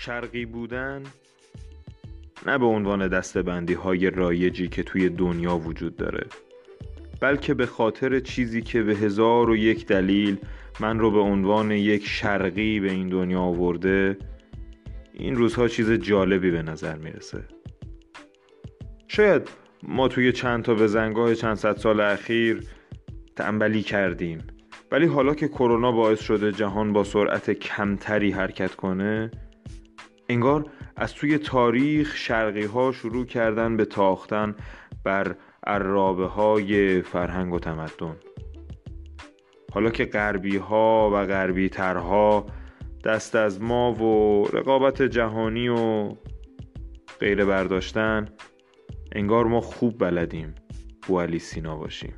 شرقی بودن نه به عنوان دستبندی های رایجی که توی دنیا وجود داره بلکه به خاطر چیزی که به هزار و یک دلیل من رو به عنوان یک شرقی به این دنیا آورده این روزها چیز جالبی به نظر می‌رسه. شاید ما توی چند تا بزنگاه چند صد سال اخیر تنبلی کردیم ولی حالا که کرونا باعث شده جهان با سرعت کمتری حرکت کنه انگار از توی تاریخ شرقی ها شروع کردن به تاختن بر عرابه های فرهنگ و تمدن. حالا که غربی ها و غربی ترها دست از ما و رقابت جهانی و غیره برداشتن انگار ما خوب بلدیم بو علی سینا باشیم.